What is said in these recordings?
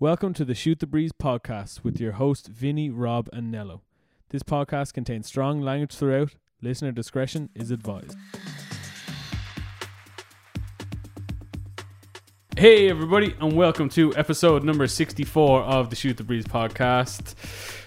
Welcome to the Shoot the Breeze podcast with your host Vinny, Rob, and Nello. This podcast contains strong language throughout. Listener discretion is advised. Hey, everybody, and welcome to episode number 64 of the Shoot the Breeze podcast.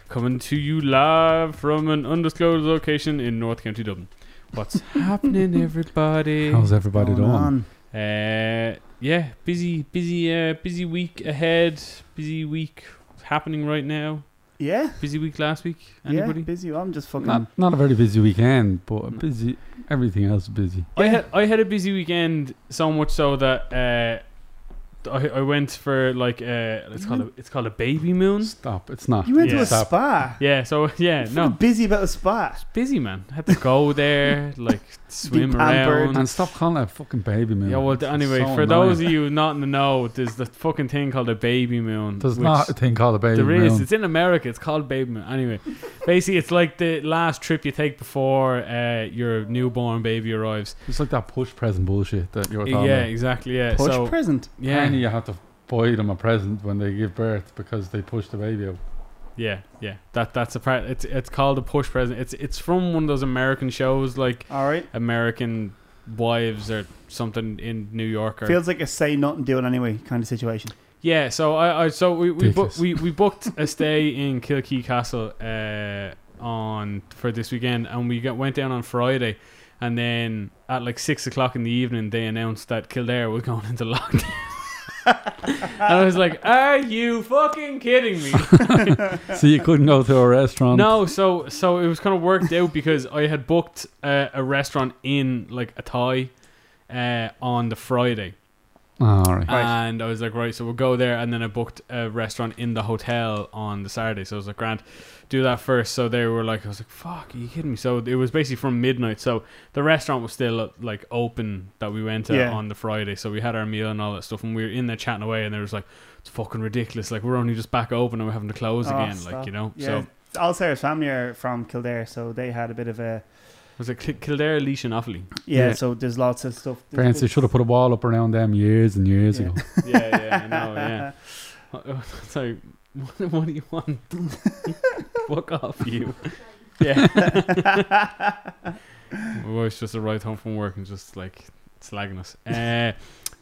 Coming to you live from an undisclosed location in North County Dublin. What's happening, everybody? How's everybody Going doing? On? Uh, yeah, busy, busy, uh, busy week ahead. Busy week happening right now. Yeah, Busy week last week. yeah, busy. I'm just fucking. Not, not a very busy weekend, but a busy. Everything else busy. I had I had a busy weekend so much so that uh, I I went for like uh, it's called a, it's called a baby moon. Stop. It's not. you went to Yeah. a spa. Yeah, so yeah, Fucking no, busy about a spa. busy man. I had to go there, like swim around. And stop calling it a fucking baby moon. Yeah, well, th- It's anyway, so for those of you not in the know, there's the fucking thing called a baby moon. There's not a thing called a baby There moon. is. It's in America. It's called baby moon. Anyway, basically, it's like the last trip you take before uh, your newborn baby arrives. It's like that push present bullshit that you're talking Yeah, about. exactly. Yeah. Push so present. yeah, And you have to buy them a present when they give birth because they push the baby out. Yeah, yeah. That that's a part. It's it's called a push present. It's it's from one of those American shows like All right. American Wives or something in New York. Or, Feels like a say nothing, do it anyway kind of situation. Yeah, so I, I so we we, book, Ridiculous. we we booked a stay in Kilkea Castle uh, on for this weekend, and we got went down on Friday, and then at like six o'clock in the evening, they announced that Kildare was going into lockdown. And I was like, "Are you fucking kidding me?" so you couldn't go to a restaurant. no, so so it was kind of worked out because I had booked uh, a restaurant in like a Thai uh, on the Friday. Oh, all right. Right. And I was like, right, so we'll go there. And then I booked a restaurant in the hotel on the Saturday. So I was like, Grant, do that first. So they were like, I was like, fuck, are you kidding me? So it was basically from midnight. So the restaurant was still like open that we went to Yeah. on the Friday. So we had our meal and all that stuff. And we were in there chatting away. And they was like, it's fucking ridiculous. Like, we're only just back open and we're having to close Oh, again. stop. Like, you know? Yeah. So All Sarah's family are from Kildare, so they had a bit of a. was it Kildare, Laois, and Offaly? Yeah, Yeah. so there's lots of stuff. There's Parents, they should have put a wall up around them years and years Yeah. ago. Yeah, yeah, I know, yeah. Sorry, what, what do you want? Fuck off, you. Yeah. My wife's just arrived home from work and just like slagging us. Uh,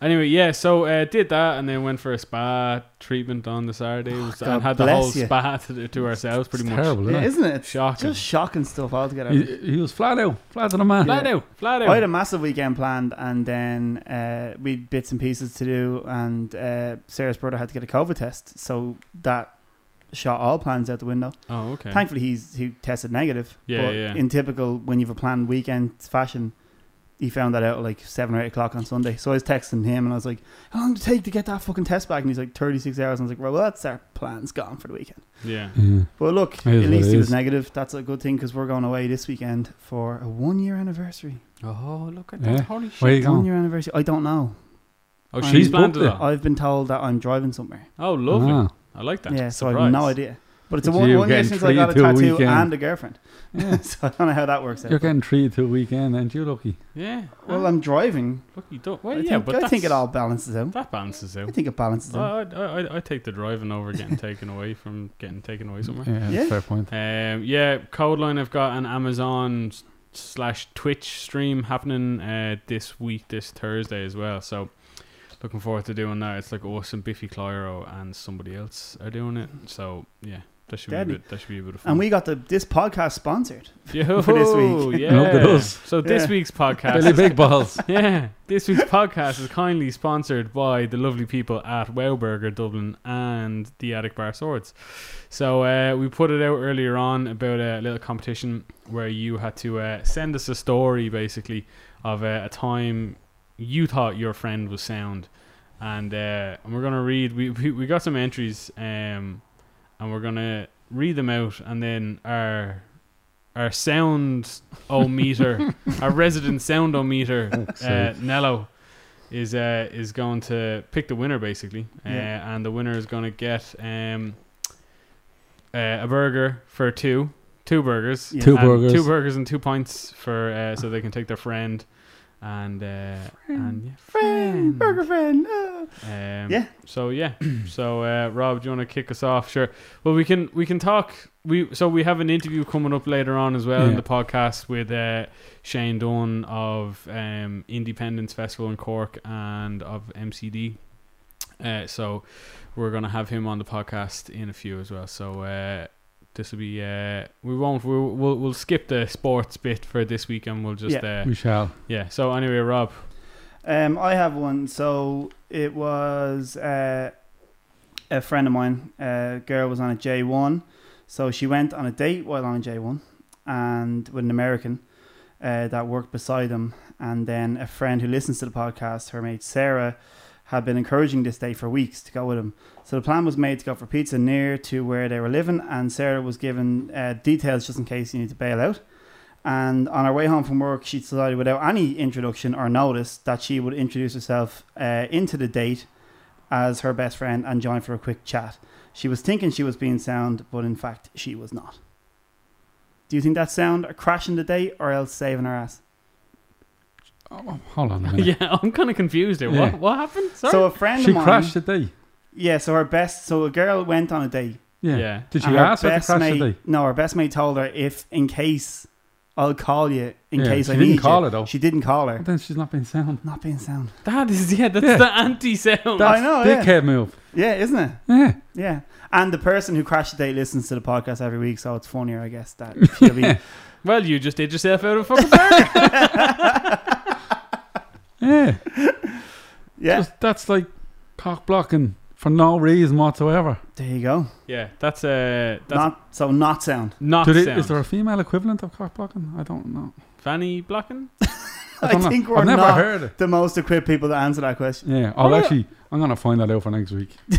anyway, yeah, so uh, did that and then went for a spa treatment on the Saturday It was- and had the whole you. spa to, to ourselves pretty It's much. terrible, isn't it? isn't it? Shocking. Just shocking stuff altogether. He, he was flat out. Flat to the man. Flat out, flat out. I had a massive weekend planned, and then uh, we had bits and pieces to do, and uh, Sarah's brother had to get a COVID test, so that shot all plans out the window. Oh, okay. Thankfully, he's he tested negative. Yeah, but yeah. In typical when you've a planned weekend fashion, he found that out at like seven or eight o'clock on Sunday. So I was texting him, and I was like, "How long did it take to get that fucking test back?" And he's like, 36 hours." And I was like, "Well, that's our plans gone for the weekend." yeah. Yeah. But look, at least he was negative. That's a good thing because we're going away this weekend for a one year anniversary. Oh, look at Yeah. that. Holy shit. Where you One going? year anniversary. I don't know. Oh, I'm- she's planned it. booked it. though. I've been told that I'm driving somewhere. Oh, lovely. Ah. I like that. Yeah, so I have no idea. But it's a one, one year getting since I got a treated a tattoo weekend. and a girlfriend. Yeah. so I don't know how that works out. You're getting treated to a weekend, aren't you, Lucky? Yeah. well, I'm driving. Look, you don't. Well, I yeah, think, but I think it all balances out. that balances I think it balances out. I, I, I, I take the driving over getting taken away from getting taken away somewhere. Yeah, that's Yeah. a fair point. Um, yeah, Kodaline have got an Amazon slash Twitch stream happening uh, this week, this Thursday as well. So looking forward to doing that. It's like awesome. Biffy Clyro and somebody else are doing it. So yeah, that should Deadly. be a bit, that should be a bit of fun. And we got the this podcast sponsored. Yo, for this week. Yeah. Look at us. So this Yeah. week's podcast Billy Big Balls. yeah, this week's podcast is kindly sponsored by the lovely people at Wow Burger Dublin and the Attic Bar Swords. So uh, we put it out earlier on about a little competition where you had to uh, send us a story basically of uh, a time you thought your friend was sound, and uh, and we're gonna read. We, we we got some entries, um, and we're gonna read them out, and then our our sound o meter, our resident sound o meter, uh. Nello, is uh is going to pick the winner basically, uh, Yeah. and the winner is going to get um uh, a burger for two, two burgers, Yeah. Two burgers. two burgers and two pints for uh, so they can take their friend and uh, and yeah, Friend, burger friend. ah. Um, Yeah. So yeah. so uh, Rob, do you want to kick us off? Sure. Well, we can we can talk. We so we have an interview coming up later on as well in the podcast with uh, Shane Dunne of um, Indiependence Festival in Cork and of MCD. Uh, so we're gonna have him on the podcast in a few as well. So uh, this will be uh, we won't we'll, we'll we'll skip the sports bit for this week and we'll just uh, We shall. yeah. So anyway, Rob. Um, I have one. So it was uh, a friend of mine. A girl was on a J one, so she went on a date while on a J one, and with an American uh, that worked beside them. And then a friend who listens to the podcast, her mate Sarah, had been encouraging this date for weeks to go with him. So the plan was made to go for pizza near to where they were living, and Sarah was given uh, details just in case you need to bail out. And on her way home from work, she decided, without any introduction or notice, that she would introduce herself uh, into the date as her best friend and join for a quick chat. She was thinking she was being sound, but in fact, she was not. Do you think that's sound or crashing the date or else saving her ass? Oh, hold on a minute. yeah, I'm kind of confused here. Yeah. What what happened? Sorry. So a friend She of mine, crashed the day. yeah. So her best, so a girl went on a date. Yeah. Yeah. Did she and her ask her to best crash mate, the day? No, her best mate told her if, in case, I'll call you in Yeah, case she I didn't need call you. her though. She didn't call her. But then she's not being sound. Not being sound. That is yeah, that's Yeah. the anti sound. I know, yeah. Dickhead move. Yeah, isn't it? Yeah. Yeah. And the person who crashed the date listens to the podcast every week, so it's funnier, I guess, that she'll be. Well, you just did yourself out of a fucking burger. Yeah. yeah. Just, that's like cock blocking for no reason whatsoever. There you go. yeah, that's uh that's not, Not so not sound. Do they, sound. is there a female equivalent of cock blocking? I don't know. Fanny blocking? I, don't know. think we're I've never not heard it. the most equipped people to answer that question. Yeah, I'll Oh, actually. I'm gonna find that out for next week.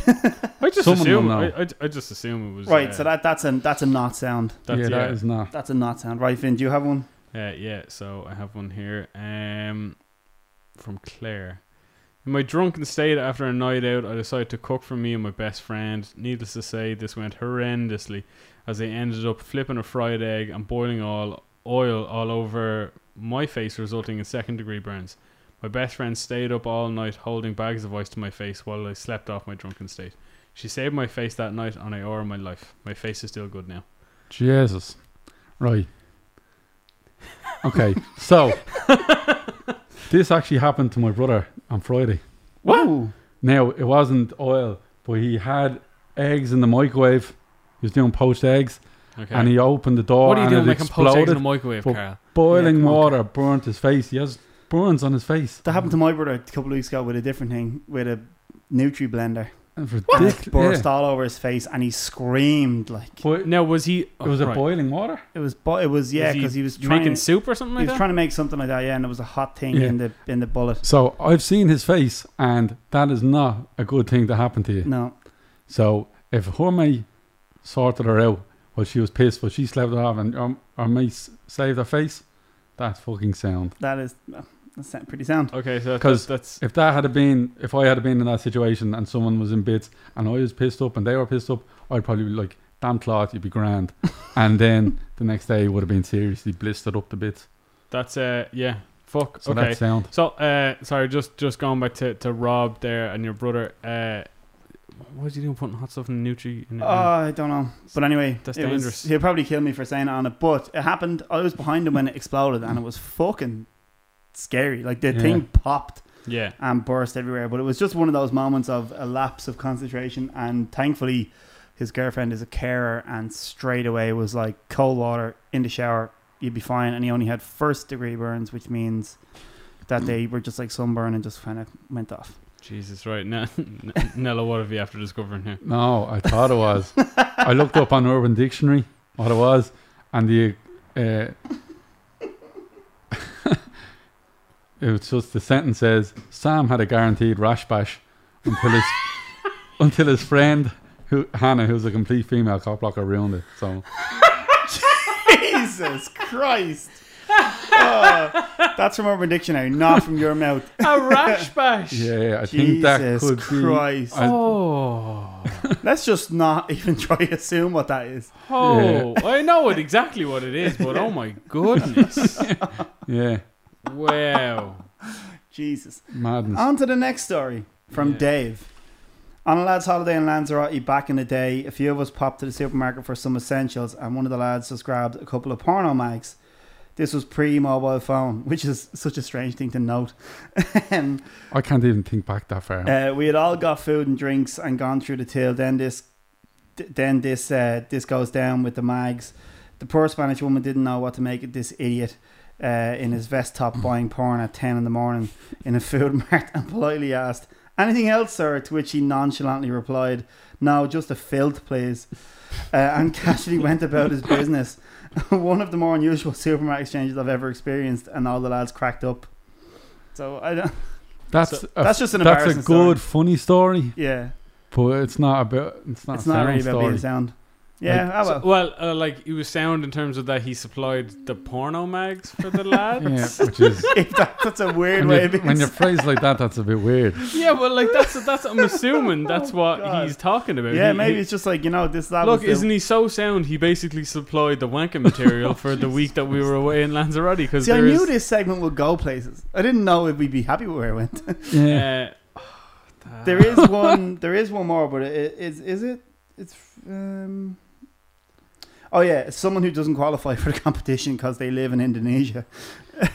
I just Someone assume will I. I, I just assume it was Right, uh, so that that's a that's a not sound. that's, yeah, yeah, that is not. That's a not sound. Right, Finn, do you have one? Uh, yeah, so I have one here. Um, from Claire. In my drunken state after a night out, I decided to cook for me and my best friend. Needless to say, this went horrendously, as they ended up flipping a fried egg and boiling all oil all over my face, resulting in second degree burns. My best friend stayed up all night holding bags of ice to my face while I slept off my drunken state. She saved my face that night, and I owe her my life. My face is still good now. Jesus. Right. Okay, so this actually happened to my brother on Friday. What? Ooh. Now it wasn't oil, but he had eggs in the microwave. He was doing poached eggs, Okay. and he opened the door what are you and doing it making poached eggs in exploded. the microwave, But- Carl? Boiling Yeah, come on, water burnt his face. He has burns on his face. That happened to my brother a couple of weeks ago with a different thing, with a Nutri blender. And And ridiculous. it burst Yeah. all over his face, and he screamed like But Now was he? it was a right. boiling water. it was. Bo- it was yeah, Was he because he was trying. making soup or something he like was that. trying to make something like that, yeah, and it was a hot thing Yeah. in the in the bullet. So I've seen his face, and that is not a good thing to happen to you. No, So if her mate sorted her out while she was pissed, but she slept it off, and um, her mate s- saved her face, that's fucking sound. that is well, that's sound- pretty sound. okay, so 'Cause that's, that's If that had been, if I had been in that situation and someone was in bits and I was pissed up and they were pissed up, I'd probably be like, "Damn cloth, you'd be grand." and then the next day would have been seriously blistered up to bits. that's uh yeah. Fuck. So okay. that's sound. So uh, sorry, just just going back to, to Rob there and your brother. Uh, what was he doing putting hot stuff in the Nutri? In Oh, it? I don't know, but anyway, That's it was- dangerous. he'll probably kill me for saying it on it, but it happened. I was behind him when it exploded, and it was fucking scary. Like the Yeah. thing popped yeah. and burst everywhere. But it was just one of those moments of a lapse of concentration. And thankfully, his girlfriend is a carer, and straight away was like cold water in the shower, you'd be fine. And he only had first degree burns, which means that they were just like sunburn and just kind of went off. Jesus, right now, Nello, what have you after discovering here? No, I thought it was. I looked up on Urban Dictionary what it was, and the uh, it was just the sentence says Sam had a guaranteed rash bash until his until his friend who Hannah, who's a complete female cock blocker, ruined it. So Jesus Christ! Oh, that's from Urban Dictionary, not from your mouth. A rash bash. yeah, I think that could Christ! I- Oh. Let's just not even try to assume what that is. Oh, I know it exactly what it is, but oh my goodness! yeah. Wow. Jesus. Madness. On to the next story from Yeah. Dave. On a lad's holiday in Lanzarote back in the day, a few of us popped to the supermarket for some essentials, and one of the lads just grabbed a couple of porno mags. This was pre-mobile phone, which is such a strange thing to note. Um, I can't even think back that far. uh, we had all got food and drinks and gone through the till. Then this, th- then this, uh, this goes down with the mags. The poor Spanish woman didn't know what to make of this idiot uh, in his vest top buying porn at ten in the morning in a food mart and politely asked, "Anything else, sir?" To which he nonchalantly replied, "No, just a filth, please," uh, and casually went about his business. One of the more unusual supermarket exchanges I've ever experienced, and all the lads cracked up. So I don't. that's so- a, That's just an that's a embarrassing good, story. funny story, Yeah, but it's not about. It's not. it's a not really about story. being sound. Yeah, Like- ah, So- well. well, uh, like he was sound in terms of that he supplied the porno mags for the lads. Yeah, which is that, that's a weird way you, when you're phrased like that, that's a bit weird. Yeah, but like that's that's I'm assuming that's Oh, what God. he's talking about. Yeah, He- maybe he- it's just like you know this. That Look, isn't he so sound? He basically supplied the wanking material for the week that we were away in Lanzarote because See, I knew is. this segment would go places. I didn't know if we'd be happy where it went. Yeah, Uh, there is one. There is one more, but it, is is it? It's um. Oh yeah, someone who doesn't qualify for the competition because they live in Indonesia.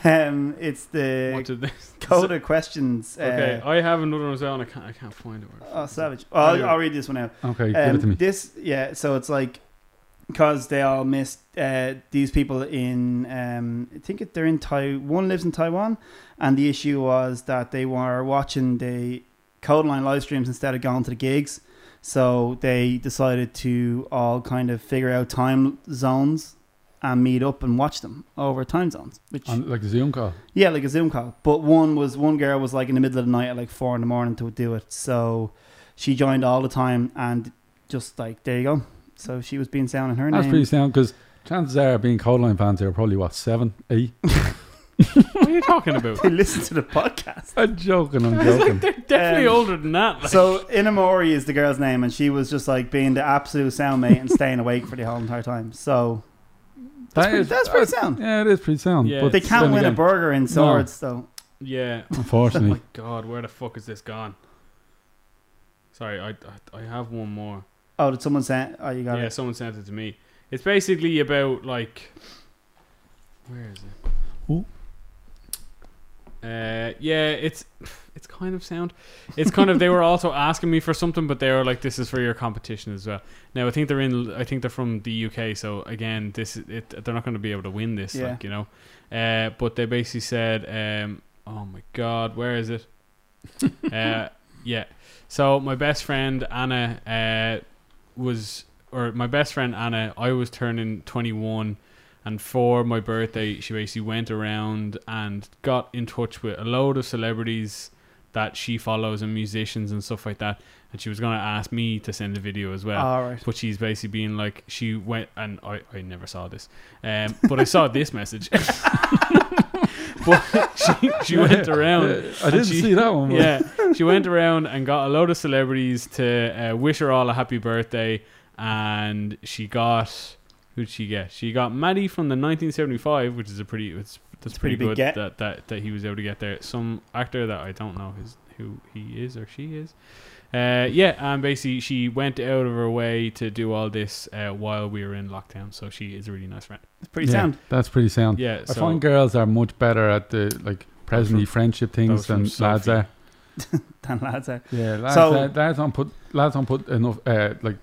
Um, it's the what did they? Coda questions. Uh, Okay, I have another one as well. And I can't. I can't find it. Oh, savage. Oh, I'll, I'll read this one out. okay, give Um, it to me. This, yeah. So it's like because they all missed uh, these people in. Um, I think they're in Taiwan. One lives in Taiwan, and the issue was that they were watching the Kodaline live streams instead of going to the gigs. So they decided to all kind of figure out time zones and meet up and watch them over time zones. Which On, like a Zoom call. yeah, like a Zoom call. But one was one girl was like in the middle of the night at like four in the morning to do it. So she joined all the time and just like there you go. So she was being sound in her name. That's pretty sound because chances are, being Kodaline fans, are probably what seven, eight. What are you talking about? They listen to the podcast. I'm joking. I'm joking. like They're definitely Um, older than that. Like. So Inamori is the girl's name, and she was just like being the absolute soundmate and staying awake for the whole entire time. So that's, That pretty, is- that's pretty sound. Yeah, it is pretty sound. Yeah. but They can't then win a again, burger in swords, though. yeah. Oh Unfortunately, my god, where the fuck is this gone? Sorry, I I, I have one more. Oh, did someone send? Oh, you got it. yeah, it. someone sent it to me. It's basically about like, where is it? Ooh. Uh, yeah, it's it's kind of sound. It's kind of they were also asking me for something, but they were like, "This is for your competition as well." Now I think they're in. I think they're from the UK, so again, this is it. They're not going to be able to win this, Yeah. like you know. Uh, but they basically said, um, "Oh my God, where is it?" uh, yeah. So my best friend Anna uh, was, or my best friend Anna, I was turning twenty one, and for my birthday, she basically went around and got in touch with a load of celebrities that she follows and musicians and stuff like that, and she was gonna ask me to send a video as well. All right. But she's basically being like, she went, and I, I never saw this, um, but I saw this message. but she, she went around. I didn't she- see that one. but- Yeah, she went around and got a load of celebrities to uh, wish her all a happy birthday, and she got who'd she get? She got Matty from the 1975, which is a pretty it's that's a pretty pretty, big good get. that, that that he was able to get there. Some actor that I don't know his who he is or she is. Uh, yeah, and basically she went out of her way to do all this uh, while we were in lockdown. So she is a really nice friend. It's pretty Yeah, sound. That's pretty sound. Yeah, I so find girls are much better at the like presently from- friendship was things from than lads Sophie. are. Dan lads are. Yeah, lads, So- uh, lads don't put lads don't put enough uh, like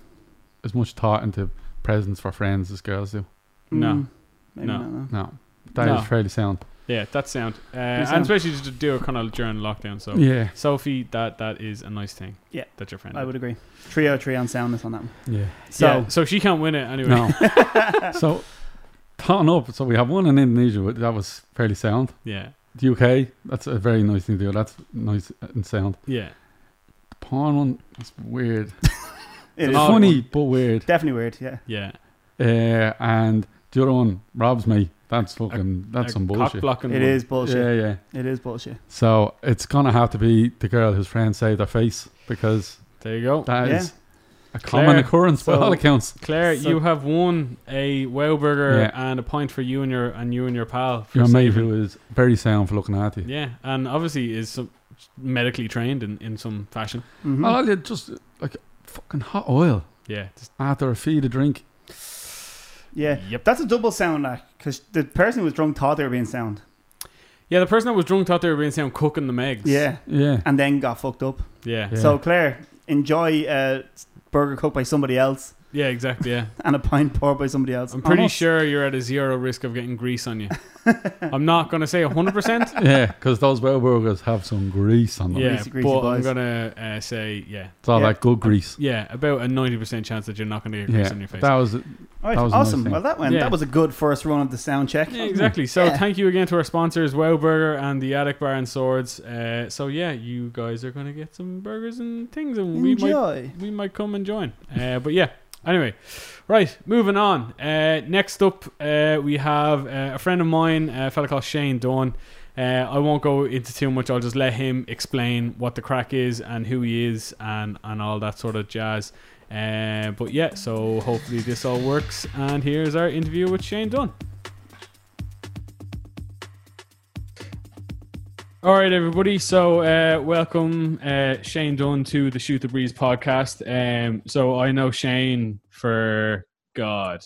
as much thought into presents for friends as girls do. No. Mm, maybe No. not, no. No, that is No. fairly sound. yeah, that's sound, uh, and sound. especially just to do it kind of during lockdown. So Yeah, Sophie, that that is a nice thing. Yeah. that your friend. I did. would agree. Three out of three on soundness on that one. yeah. So, yeah, so she can't win it anyway. No. so, totting up. So we have one in Indonesia. but That was fairly sound. Yeah, The UK. That's a very nice thing to do. That's nice and sound. yeah. The porn one. That's weird. it an is Funny one. but weird. definitely weird. Yeah. Yeah, Uh, and the other one robs me. That's fucking. that's A some bullshit. blocking. It one. is bullshit. Yeah, yeah. It is bullshit. So it's gonna have to be the girl whose friends saved her face because There you go. that is Yeah. A common Claire, occurrence by so- all accounts. Claire, So- you have won a Wow Burger Yeah. and a point for you and your and you and your pal. For Your mate who is very sound for looking at you. Yeah, and obviously is some medically trained in, in some fashion. Mhm. Well, you just like fucking hot oil Yeah. Just, after a feed a drink. yeah, Yep. that's a double sound act because the person who was drunk thought they were being sound. Yeah, the person that was drunk thought they were being sound cooking the eggs. Yeah, Yeah. and then got fucked up. Yeah. Yeah. So Claire, enjoy a burger cooked by somebody else Yeah, exactly. Yeah. and a pint poured by somebody else. I'm pretty Almost. sure you're at a zero risk of getting grease on you. I'm not going to say 100%. yeah, because those well burgers have some grease on them. yeah, Greasy, greasy but I'm boys. going to uh, say, yeah. It's all Yeah. that good grease. Yeah, about a 90% chance that you're not going to get grease Yeah, on your face. that was All right, That was a nice awesome. thing. well, that went. Yeah. That was a good first run of the sound check. Yeah, exactly. So Yeah. thank you again to our sponsors, Wow Burger and the Attic Bar and Swords. Uh, so yeah, you guys are going to get some burgers and things, and we might Enjoy. we might come and join. Uh, but yeah, anyway, right, moving on. Uh, next up, uh, we have uh, a friend of mine, a fellow called Shane Dunne. Uh, I won't go into too much. I'll just let him explain what the crack is and who he is and, and all that sort of jazz. Uh, but yeah, so hopefully this all works. And here's our interview with Shane Dunne. All right, everybody. So, uh, welcome uh, Shane Dunne to the Shoot the Breeze podcast. Um, so I know Shane for God,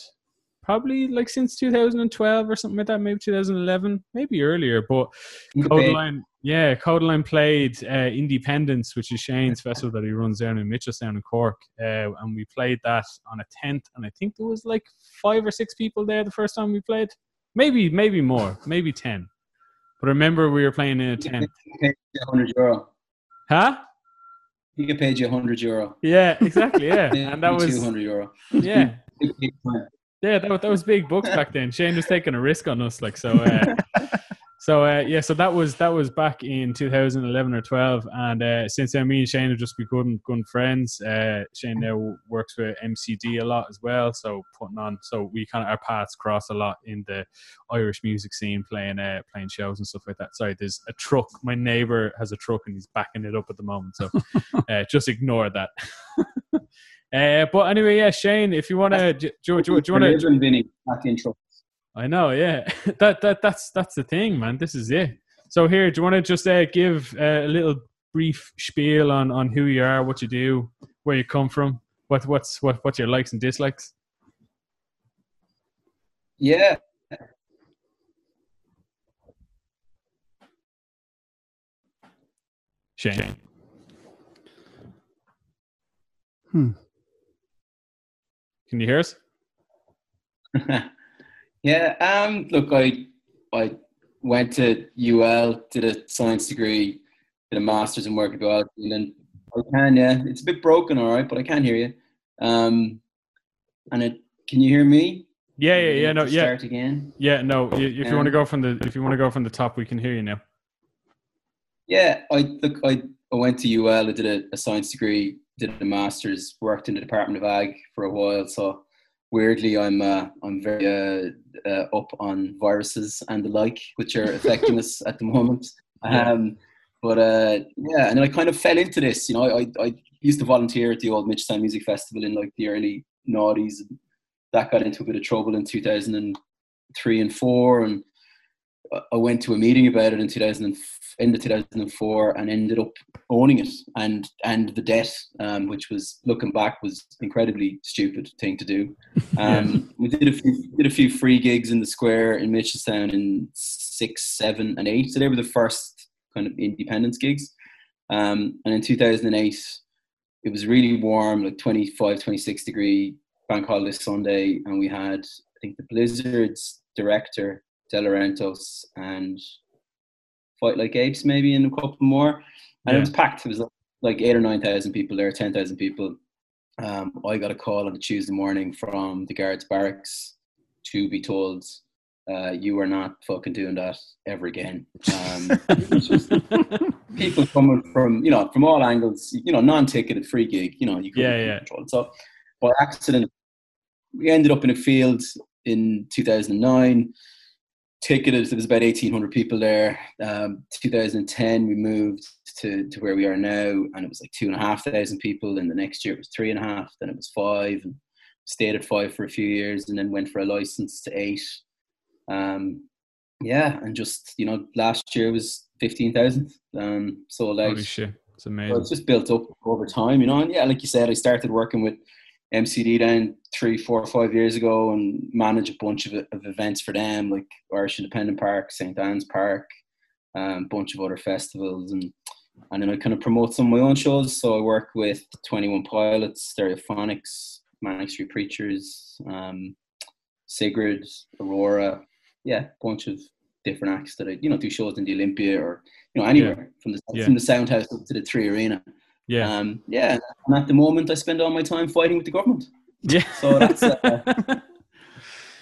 probably like since 2012 or something like that, maybe 2011, maybe earlier. But Kodaline, yeah, Kodaline played uh, Indiependence, which is Shane's festival that he runs down in Mitchelstown in Cork, uh, and we played that on a tent, and I think there was like five or six people there the first time we played, maybe maybe more, maybe ten. But remember we were playing in a tent. 100 euro. Huh? He get paid you 100 euro. Yeah, exactly. Yeah, and that was 200 euro. yeah, yeah. That, was- that was big bucks back then. Shane was taking a risk on us, like so. Uh, so uh, yeah, so that was that was back in 2011 or 12, and uh, since then, me and Shane have just become good friends. Uh, Shane now works with MCD a lot as well, so putting on. So we kind of our paths cross a lot in the Irish music scene, playing uh, playing shows and stuff like that. Sorry, there's a truck. My neighbor has a truck and he's backing it up at the moment, so uh, just ignore that. Uh, but anyway, yeah, Shane, if you want to, do, do, do, do you want to? Living Vinny back in trouble. I know, yeah. that that that's that's the thing, man. This is it. So here, do you want to just uh, give uh, a little brief spiel on on who you are, what you do, where you come from, what what's what what's your likes and dislikes? Yeah. Shane. Hmm. Can you hear us? yeah. Um. Look, I I went to UL, did a science degree, did a master's in work biology, and then I can. Yeah, it's a bit broken, all right, but I can hear you. Um. And it. Can you hear me? Yeah, yeah, yeah. No, yeah, Start again. yeah. No, if you want to Um, go from the if you want to go from the top, we can hear you now. Yeah, I look. I, I went to UL. I did a, a science degree, did a master's, worked in the Department of Ag for a while. So weirdly, I'm uh, I'm very uh, uh, up on viruses and the like, which are affecting us at the moment. Um, but uh, yeah, and then I kind of fell into this. You know, I, I used to volunteer at the old Mitchelstown Music Festival in like the early noughties. That got into a bit of trouble in 2003 and four, and I- went to a meeting about it in 2000 and end of 2004 and ended up owning it and and the debt, um, which was looking back was incredibly stupid thing to do. Um, we did a few did a few free gigs in the square in Mitchelstown in six, seven, and eight. So they were the first kind of Indiependence gigs. Um, and in 2008, it was really warm, like 25, 26 degree bank holiday Sunday, and we had I think the Blizzards director Delorentos and Fight Like Apes maybe and a couple more. And Yeah. it was packed. It was like eight or nine thousand people there, ten thousand people. Um, I got a call on a Tuesday morning from the guards barracks to be told, uh, "You are not fucking doing that ever again." Um, just people coming from you know from all angles, you know, non-ticketed free gig, you know, you couldn't Yeah, yeah. control it. So by accident, we ended up in a field in 2009. Ticketed. There was about eighteen hundred people there. Um, 2010, we moved to to where we are now, and it was like two and a half thousand people. Then the next year it was three and a half. Then it was five, and stayed at five for a few years, and then went for a license to eight. Um, yeah, and just you know, last year was fifteen thousand. Um, sold out. Holy shit, it's So amazing. it's just built up over time, you know. And yeah, like you said, I started working with MCD then three, four, five years ago, and manage a bunch of, of events for them, like Irish Independent Park, St Anne's Park, a um, bunch of other festivals, and and then I kind of promote some of my own shows. So I work with Twenty One Pilots, Stereophonics, Manic Street Preachers, um, Sigrid, Aurora, yeah, a bunch of different acts that I you know do shows in the Olympia or you know anywhere from the Yeah. from the Sound House up to the Three Arena. Yeah, Um, yeah, and at the moment, I spend all my time fighting with the government. yeah. So that's uh,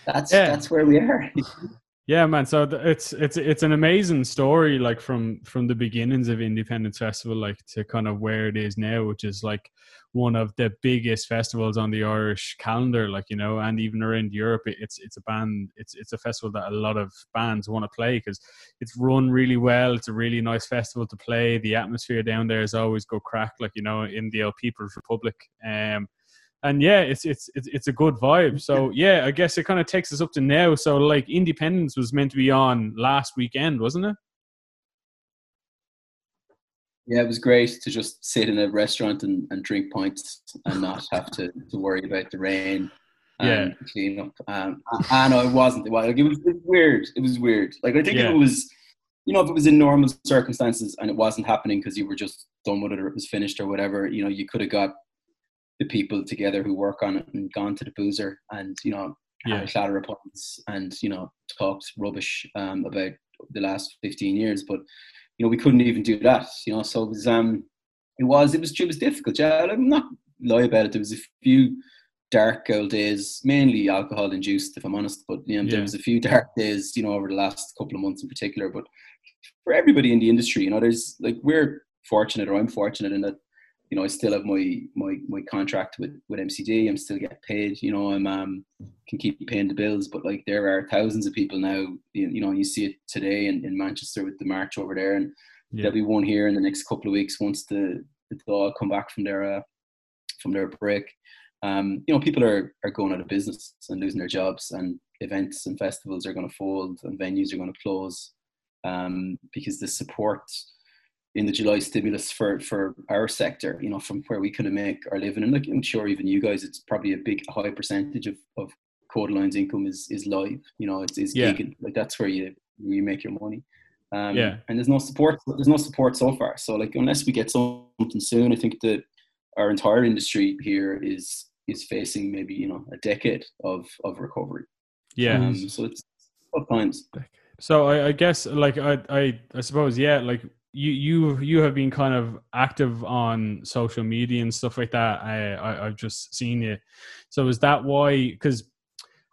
that's Yeah. that's where we are. Yeah, man. So it's it's it's an amazing story, like from from the beginnings of Indiependence Festival, like to kind of where it is now, which is like one of the biggest festivals on the Irish calendar. Like you know, and even around Europe, it's it's a band. It's it's a festival that a lot of bands want to play because it's run really well. It's a really nice festival to play. The atmosphere down there is always go crack, like you know, in the old People's Republic. Um, and yeah, it's it's it's it's a good vibe. So yeah, I guess it kind of takes us up to now. So like Indiependence was meant to be on last weekend, wasn't it? Yeah, it was great to just sit in a restaurant and, and drink pints and not have to, to worry about the rain and clean up. Um, and I wasn't. Like, it, was, it was weird. It was weird. Like I think Yeah. it was, you know, if it was in normal circumstances and it wasn't happening because you were just done with it or it was finished or whatever, you know, you could have got the people together who work on it and gone to the boozer and you know had Yeah. a clatter and you know talked rubbish um, about the last 15 years but you know we couldn't even do that you know so it was um it was it was it was difficult yeah i'm not lie about it there was a few dark old days mainly alcohol induced if i'm honest but you know, Yeah. there was a few dark days you know over the last couple of months in particular but for everybody in the industry you know there's like we're fortunate or i'm fortunate in that you know, I still have my my my contract with with MCD. I'm still getting paid. You know, I'm um can keep paying the bills. But like there are thousands of people now. You, you know, you see it today in, in Manchester with the march over there, and Yeah. there'll be one here in the next couple of weeks once the the all come back from their uh, from their break. Um, you know, people are are going out of business and losing their jobs, and events and festivals are going to fold, and venues are going to close um, because the support in the July stimulus for for our sector, you know, from where we kind of make our living, and like I'm sure even you guys, it's probably a big high percentage of of Kodaline's income is is live. You know, it's is Yeah. gigging. Like that's where you you make your money. Um, Yeah. And there's no support. There's no support so far. So like unless we get something soon, I think that our entire industry here is is facing maybe you know a decade of of recovery. Yeah. Um, so it's tough times. So I, I guess like I, I I suppose yeah like you you you have been kind of active on social media and stuff like that. I, I I've just seen you. So is that why? Because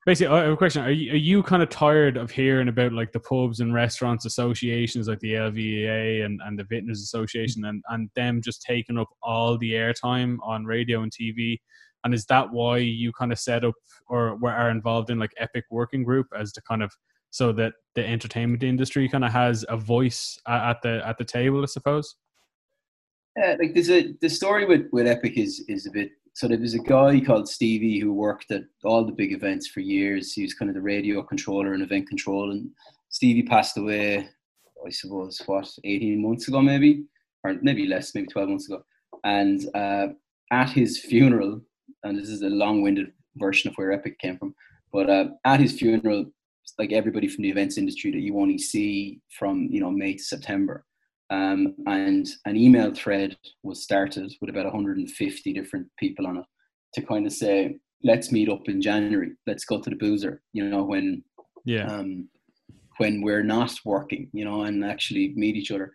basically, I have a question: Are you, are you kind of tired of hearing about like the pubs and restaurants associations like the LVEA and and the Vintners Association and and them just taking up all the airtime on radio and TV? And is that why you kind of set up or were are involved in like Epic Working Group as to kind of so that the entertainment industry kind of has a voice at the at the table, I suppose. Yeah, like there's a the story with with Epic is is a bit. So there was a guy called Stevie who worked at all the big events for years. He was kind of the radio controller and event control. And Stevie passed away, I suppose, what eighteen months ago, maybe, or maybe less, maybe twelve months ago. And uh, at his funeral, and this is a long-winded version of where Epic came from, but uh, at his funeral, like everybody from the events industry that you only see from you know May to September um, and an email thread was started with about 150 different people on it to kind of say, let's meet up in January. Let's go to the boozer, you know, when Yeah, um, when we're not working, you know, and actually meet each other.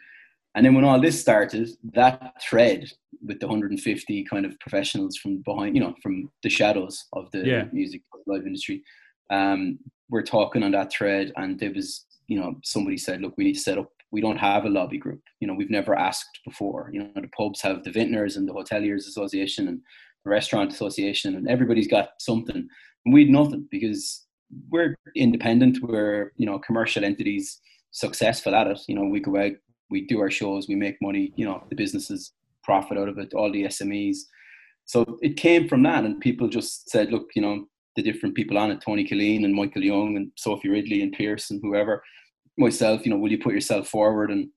And then when all this started, that thread with the 150 kind of professionals from behind, you know, from the shadows of the Yeah. music live industry, um, we're talking on that thread, and there was, you know, somebody said, look, we need to set up. We don't have a lobby group. You know, we've never asked before. You know, the pubs have the vintners and the hoteliers association and the restaurant association, and everybody's got something, and we'd nothing because we're independent. We're you know commercial entities, successful at it. You know, we go out, we do our shows, we make money. You know, the businesses profit out of it. All the SMEs. So it came from that, and people just said, look, you know, the different people on it, Tony Killeen and Michael Young and Sophie Ridley and Pierce and whoever, myself, you know, will you put yourself forward? And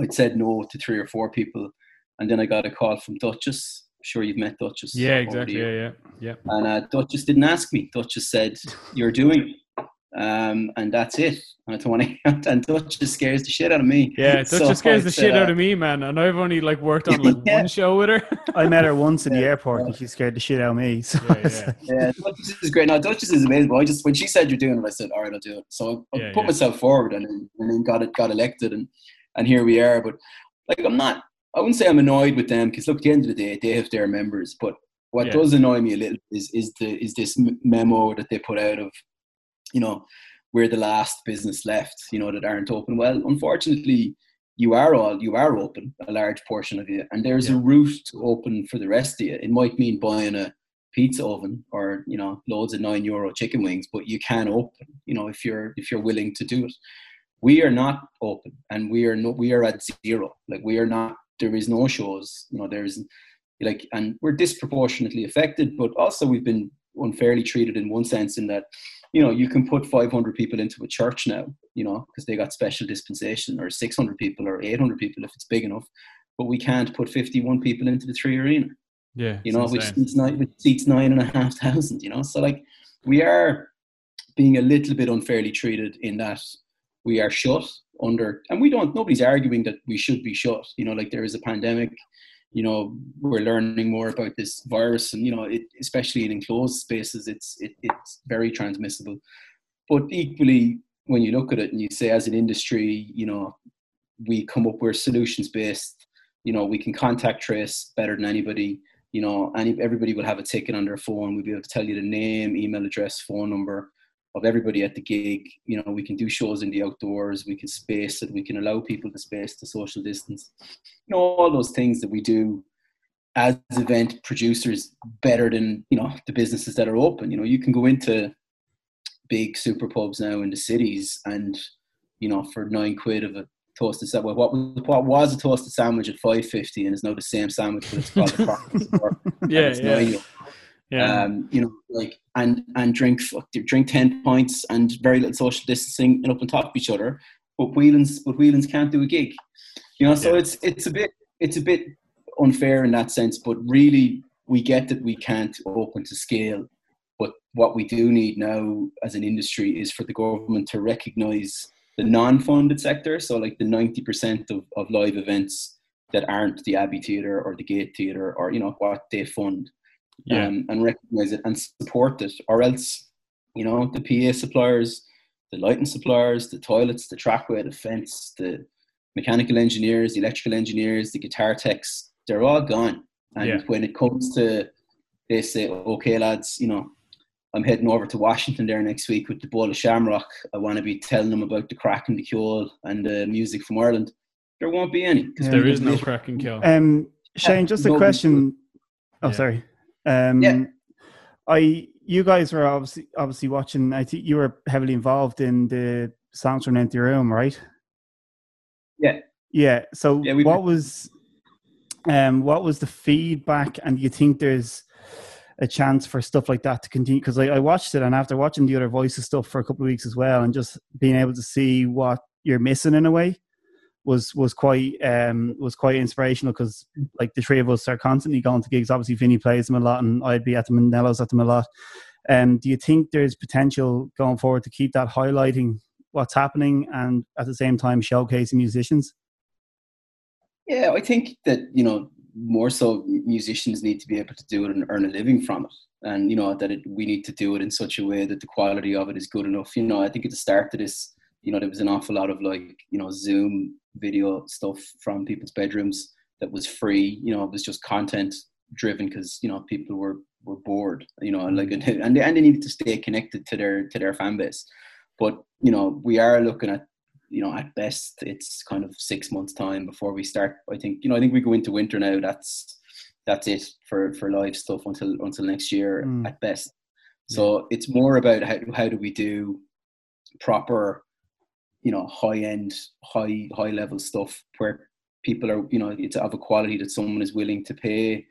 I'd said no to three or four people, and then I got a call from Duchess. I'm sure you've met Duchess. Yeah, exactly. Yeah, yeah, yeah. And uh, Duchess didn't ask me. Duchess said, "You're doing." Um, and that's it. And I don't want to. And Duchess scares the shit out of me. Yeah, Duchess So scares the it's, shit uh, out of me, man. And I've only like worked on like Yeah. one show with her. I met her once in the Yeah. airport and she scared the shit out of me. So Yeah, yeah. like- Yeah, Duchess is great. Now Duchess is amazing. But I just when she said you're doing it, I said, all right, I'll do it. So I, I Yeah, put yeah. myself forward and then, and then got it, got elected, and and here we are. But like, I'm not. I wouldn't say I'm annoyed with them because look, at the end of the day, they have their members. But what Yeah. does annoy me a little is is the is this memo that they put out of, you know, we're the last business left, you know, that aren't open. Well, unfortunately, you are all you are open, a large portion of you, and there's Yeah. a route to open for the rest of you. It might mean buying a pizza oven or you know loads of nine euro chicken wings, but you can open, you know, if you're if you're willing to do it. We are not open, and we are no we are at zero. Like we are not. There is no shows. You know, there's like, and we're disproportionately affected, but also we've been unfairly treated in one sense in that you know, you can put 500 people into a church now, you know, because they got special dispensation, or 600 people, or 800 people if it's big enough. But we can't put 51 people into the three arena, Yeah, you know, which seats nine, which seats nine and a half thousand, you know. So like, we are being a little bit unfairly treated in that we are shut under, and we don't. Nobody's arguing that we should be shut. You know, like there is a pandemic. You know, we're learning more about this virus, and you know, it, especially in enclosed spaces, it's it, it's very transmissible. But equally, when you look at it and you say, as an industry, you know, we come up we're solutions based. You know, we can contact trace better than anybody. You know, any everybody will have a ticket on their phone. We'll be able to tell you the name, email address, phone number of everybody at the gig. You know, we can do shows in the outdoors. We can space it. We can allow people to space to social distance. You know, all those things that we do as event producers better than you know the businesses that are open. You know, you can go into big super pubs now in the cities and you know for nine quid of a toasted sandwich. What was, what was a toasted sandwich at five fifty and is now the same sandwich, but it's called a Yeah, yeah. Yeah. Um, you know, like and and drink drink ten pints and very little social distancing and up on top of each other. But Whelan's but Whelan's can't do a gig. You know, so Yeah. it's it's a bit it's a bit unfair in that sense. But really, we get that we can't open to scale. But what we do need now as an industry is for the government to recognise the non-funded sector. So like the ninety percent of, of live events that aren't the Abbey Theatre or the Gate Theatre or you know what they fund Yeah. um, and recognize it and support it, or else, you know, the PA suppliers, the lighting suppliers, the toilets, the trackway, the fence, the mechanical engineers, the electrical engineers, the guitar techs, they're all gone. And Yeah. when it comes to, they say, okay, lads, you know, I'm heading over to Washington there next week with the ball of Shamrock. I want to be telling them about the crack and the ceol and the music from Ireland. There won't be any. 'cause Yeah. there we is have no crack and kill. Um, Shane, just a no, question. Oh, Yeah. sorry. Um, Yeah. I you guys were obviously obviously watching. I think you were heavily involved in the songs from Empty Room, right? Yeah. Yeah. So Yeah, what was um what was the feedback, and do you think there's a chance for stuff like that to continue? Because I, I watched it, and after watching the other voices stuff for a couple of weeks as well, and just being able to see what you're missing in a way was was quite um was quite inspirational because like the three of us are constantly going to gigs. Obviously, Vinny plays them a lot, and I'd be at them, and Nello's at them a lot. Um, do you think there's potential going forward to keep that highlighting what's happening and at the same time showcasing musicians? Yeah, I think that you know more so musicians need to be able to do it and earn a living from it, and you know that it, we need to do it in such a way that the quality of it is good enough. You know, I think at the start of this, you know, there was an awful lot of like you know Zoom video stuff from people's bedrooms that was free. You know, it was just content driven because you know people were were bored. You know, and like and they, and they needed to stay connected to their to their fan base. But you know, we are looking at you know, at best it's kind of six months time before we start. I think, you know, I think we go into winter now. That's that's it for for live stuff until until next year Mm. at best. So it's more about how, how do we do proper, you know, high end, high high level stuff where people are, you know, it's of a quality that someone is willing to pay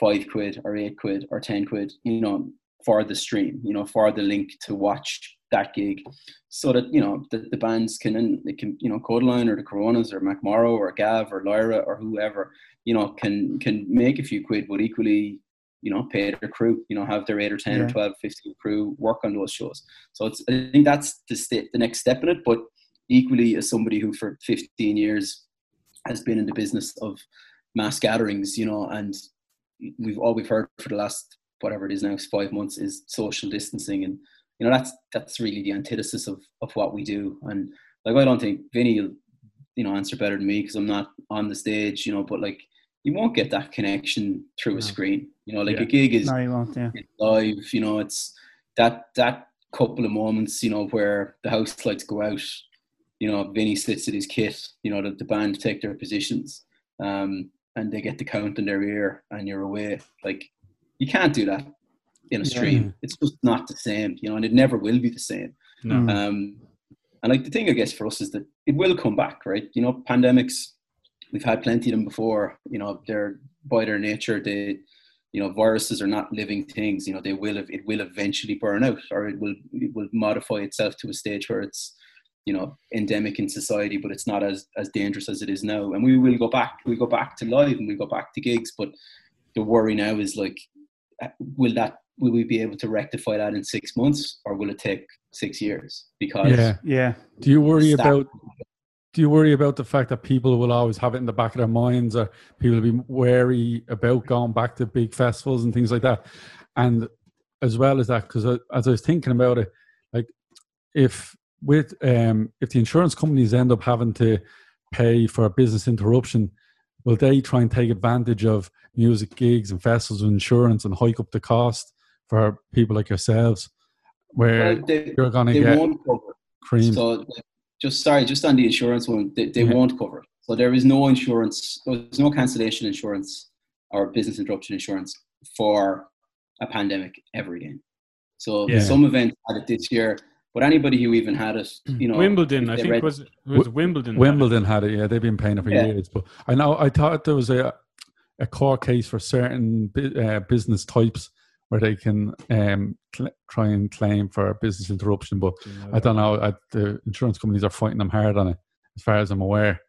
five quid or eight quid or ten quid, you know, for the stream, you know, for the link to watch that gig, so that you know the, the bands can and they can you know Kodaline or the Coronas or McMorrow or Gav or Lyra or whoever you know can can make a few quid, but equally you know pay their crew, you know have their eight or ten Yeah. or 12, 15 crew work on those shows. So it's I think that's the st- the next step in it. But equally, as somebody who for 15 years has been in the business of mass gatherings, you know, and we've all we've heard for the last whatever it is now, five months is social distancing, and you know that's that's really the antithesis of of what we do. And like I don't think Vinny will, you know, answer better than me because I'm not on the stage, you know, but like you won't get that connection through No. a screen. You know, like Yeah. a gig is No, you won't. Yeah. live. You know, it's that that couple of moments. You know, where the house lights go out. You know, Vinny sits at his kit. You know, the, the band take their positions, um, and they get the count in their ear, and you're away. Like you can't do that in a Yeah. stream. It's just not the same. You know, and it never will be the same. No. Mm. Um, and like the thing, I guess, for us is that it will come back, right? You know, pandemics, we've had plenty of them before. You know, they're by their nature, they, you know, viruses are not living things. You know, they will, it will eventually burn out, or it will, it will modify itself to a stage where it's, you know, endemic in society, but it's not as as dangerous as it is now. And we will go back. We go back to live, and we go back to gigs. But the worry now is like, uh, will that will we be able to rectify that in six months, or will it take six years? Because Yeah. Yeah. Do you worry Stop. about? Do you worry about the fact that people will always have it in the back of their minds, or people will be wary about going back to big festivals and things like that? And as well as that, because as I was thinking about it, like if with um, if the insurance companies end up having to pay for a business interruption, will they try and take advantage of music gigs and festivals and insurance and hike up the cost for people like yourselves, where Well, they, you're going to get won't cover. it. cream? So just sorry, just on the insurance one, they, they Yeah. won't cover it. So there is no insurance, there's no cancellation insurance or business interruption insurance for a pandemic ever again. So Yeah. some events had it this year, but anybody who even had it, you know, Wimbledon, I think read- was it was Wimbledon. had it. Wimbledon had it, yeah. They've been paying it for Yeah. years, but I know I thought there was a a court case for certain uh, business types where they can um, cl- try and claim for a business interruption. But I don't know. I, the insurance companies are fighting them hard on it, as far as I'm aware.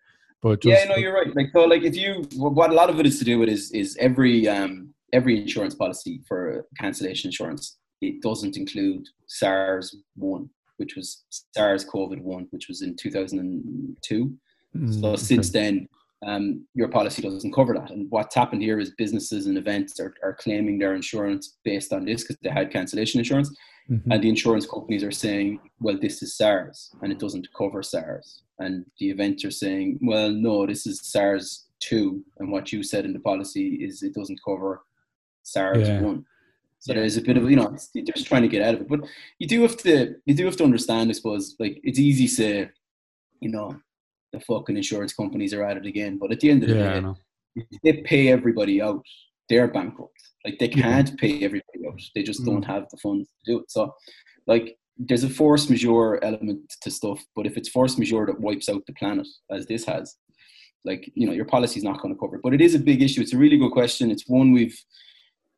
But just, yeah, no, you're right. Like so, like if you what a lot of it is to do with is is every um every insurance policy for cancellation insurance it doesn't include SARS one, which was SARS COVID one, which was in 2002. Mm, So okay. since then, um, your policy doesn't cover that. And what's happened here is businesses and events are, are claiming their insurance based on this because they had cancellation insurance. Mhm. And the insurance companies are saying, well, this is SARS and it doesn't cover SARS. And the events are saying, well, no, this is SARS 2. And what you said in the policy is it doesn't cover SARS Yeah. 1. So Yeah. there's a bit of, you know, it's- they're just trying to get out of it. But you do have to, you do have to understand, I suppose, like it's easy to say, you know, the fucking insurance companies are at it again. But at the end of the yeah, day, they pay everybody out, they're bankrupt. Like they can't pay everybody out. They just Mm. don't have the funds to do it. So, like, there's a force majeure element to stuff. But if it's force majeure that wipes out the planet, as this has, like you know, your policy is not going to cover it. But it is a big issue. It's a really good question. It's one we've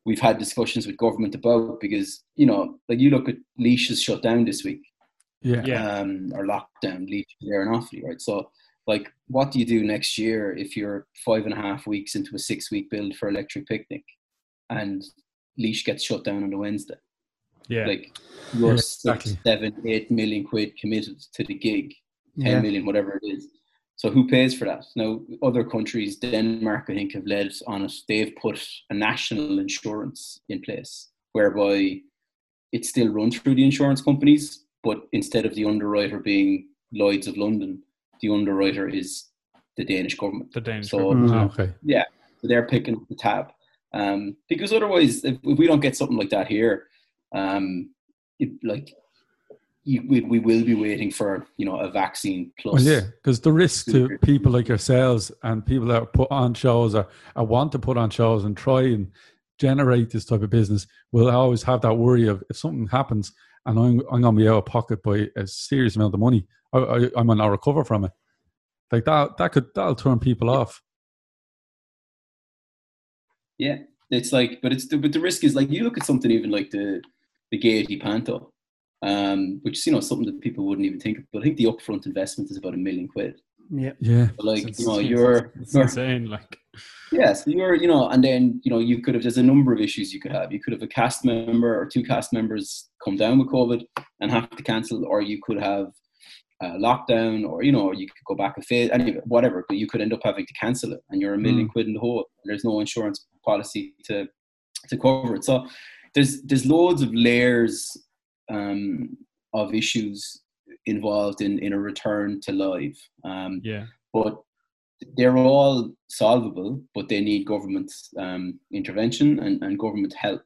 we've had discussions with government about because you know, like you look at Laois is shut down this week Yeah. Yeah. um, or lockdown, leave there and awfully, right? So, like, what do you do next year if you're five and a half weeks into a six week build for Electric Picnic and Laois gets shut down on the Wednesday? Yeah. Like, you're Yeah, exactly. seven, eight million quid committed to the gig, ten Yeah. million, whatever it is. So, who pays for that? Now, other countries, Denmark, I think, have led on it. They've put a national insurance in place whereby it's still run through the insurance companies, but instead of the underwriter being Lloyd's of London, the underwriter is the Danish government. the Danish. So- government, Ah, yeah. So they're picking up the tab. Um, because otherwise, if, if we don't get something like that here, um, it, like you, we, we will be waiting for you know a vaccine plus. Well, yeah, because the risk to people like yourselves and people that put on shows or, or want to put on shows and try and generate this type of business will always have that worry of if something happens and I'm, I'm going to be out of pocket by a serious amount of money, I, I, I might not recover from it. Like that, that could that'll turn people off. Yeah, it's like, but it's the, but the risk is like you look at something even like the the Gaiety Panto, um, which is you know something that people wouldn't even think of. But I think the upfront investment is about a million quid. Yeah. Yeah. But like It's you know, insane. you're, It's you're insane. Like, yeah, so you're you know, and then you know you could have there's a number of issues you could have. You could have a cast member or two cast members come down with COVID and have to cancel, or you could have a lockdown, or you know, you could go back a phase, anyway, whatever. But you could end up having to cancel it, and you're a million quid in the hole. There's no insurance policy to to cover it. So there's there's loads of layers um, of issues involved in in a return to live. Um, yeah, but they're all solvable, but they need government um, intervention and, and government help.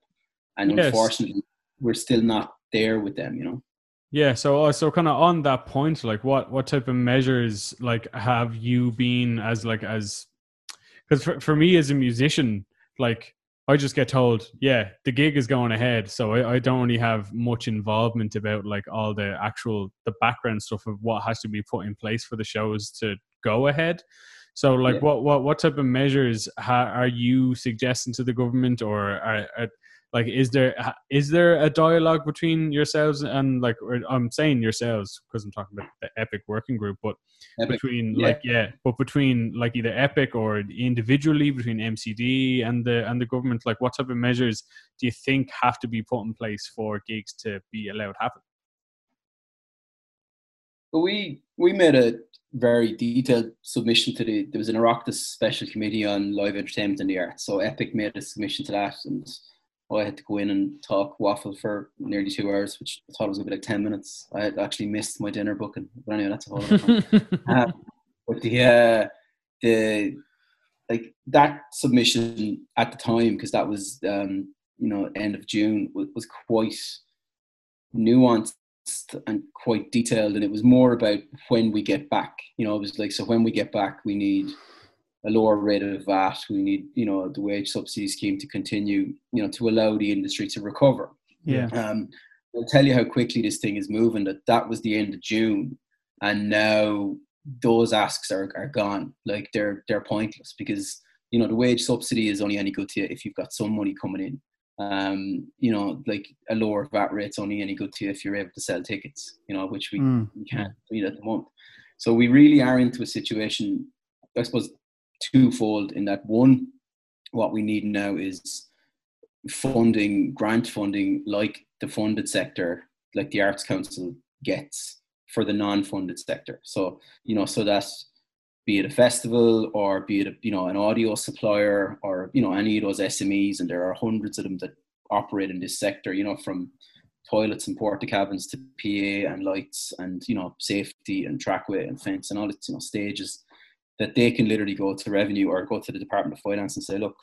And Yes. unfortunately, we're still not there with them, you know. yeah. So, uh, so kind of on that point, like, what what type of measures like have you been as like as because for for me as a musician, like I just get told, yeah, the gig is going ahead, so I, I don't really have much involvement about like all the actual the background stuff of what has to be put in place for the shows to go ahead. So, like, Yeah. what what what type of measures ha- are you suggesting to the government, or are, are like is there is there a dialogue between yourselves and like or I'm saying yourselves because I'm talking about the Epic working group, but Epic. between yeah. like yeah, but between like either Epic or individually between MCD and the and the government, like what type of measures do you think have to be put in place for gigs to be allowed to happen? But we we made a very detailed submission to the there was an Oireachtas special committee on live entertainment and the arts. So Epic made a submission to that and I had to go in and talk waffle for nearly two hours, which I thought was gonna be like ten minutes. I had actually missed my dinner booking. But anyway, that's a whole other. Um, but the uh, the like that submission at the time because that was um, you know end of June was, was quite nuanced and quite detailed, and it was more about when we get back. You know, it was like so when we get back, we need a lower rate of VAT. We need you know the wage subsidy scheme to continue. You know, to allow the industry to recover. Yeah. Um, I'll tell you how quickly this thing is moving. That that was the end of June, and now those asks are, are gone. Like they're they're pointless because you know the wage subsidy is only any good to you if you've got some money coming in. Um, you know, like a lower VAT rate's only any good to you if you're able to sell tickets. You know, which we, Mm. we can't do at the moment. So we really are into a situation, I suppose, twofold. In that one, what we need now is funding, grant funding, like the funded sector, like the Arts Council gets for the non-funded sector. So you know, so that be it a festival or be it a, you know an audio supplier or you know any of those SMEs, and there are hundreds of them that operate in this sector. You know, from toilets and porta cabins to PA and lights and you know safety and trackway and fence and all its you know stages that they can literally go to revenue or go to the Department of Finance and say, look,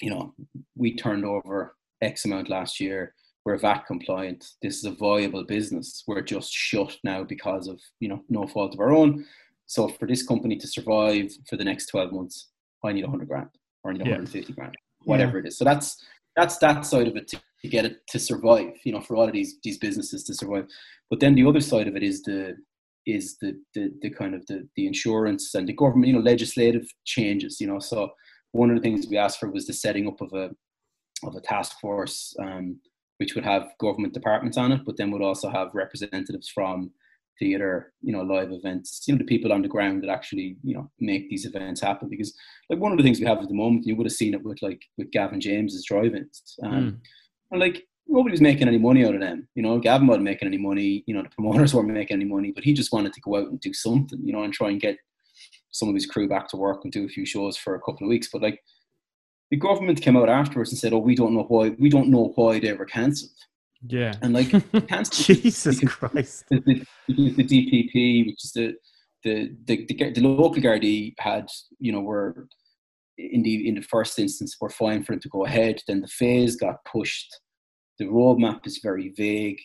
you know, we turned over X amount last year. We're VAT compliant. This is a viable business. We're just shut now because of you know no fault of our own. So for this company to survive for the next twelve months, I need hundred grand or I need Yeah. 150 grand, whatever it is. So that's that's that side of it to, to get it to survive. You know, for all of these these businesses to survive. But then the other side of it is the is the the, the kind of the, the insurance and the government, you know, legislative changes. You know, so one of the things we asked for was the setting up of a of a task force, um, which would have government departments on it, but then would also have representatives from theatre, you know, live events, you know, the people on the ground that actually, you know, make these events happen. Because like one of the things we have at the moment, you would have seen it with like with Gavin James's drive-ins. Um, and like nobody was making any money out of them. You know, Gavin wasn't making any money. You know, the promoters weren't making any money, but he just wanted to go out and do something. You know, and try and get some of his crew back to work and do a few shows for a couple of weeks. But like the government came out afterwards and said, "Oh, we don't know why. We don't know why they were cancelled." Yeah. And like cancelled Jesus because- Christ. the, the, the, the DPP, which is the the, the the the local Gardaí had, you know, were in the in the first instance were fine for them to go ahead. Then the phase got pushed. The roadmap is very vague.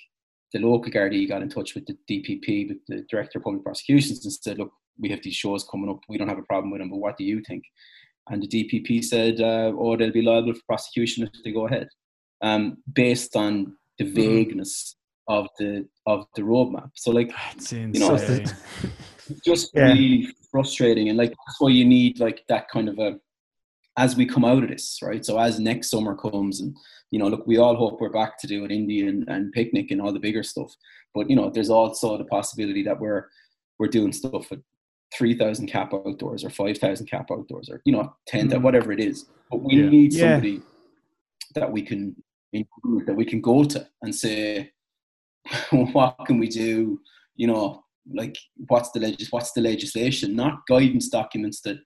The local Gardaí got in touch with the DPP, with the Director of Public Prosecutions, and said, "Look, we have these shows coming up. We don't have a problem with them, but what do you think?" and the DPP said, uh, "Oh, they'll be liable for prosecution if they go ahead," um, based on the Mm-hmm. vagueness of the of the roadmap. So, like, That's know, it's just Yeah. really frustrating, and like that's why you need like that kind of a as we come out of this, right? So as next summer comes, and you know, look, we all hope we're back to doing indie and, and picnic and all the bigger stuff, but you know, there's also the possibility that we're we're doing stuff at three thousand cap outdoors or five thousand cap outdoors or you know ten Mm. whatever it is. But we Yeah. need Yeah. somebody that we can include, that we can go to and say, what can we do? You know, like what's the legis- what's the legislation? Not guidance documents that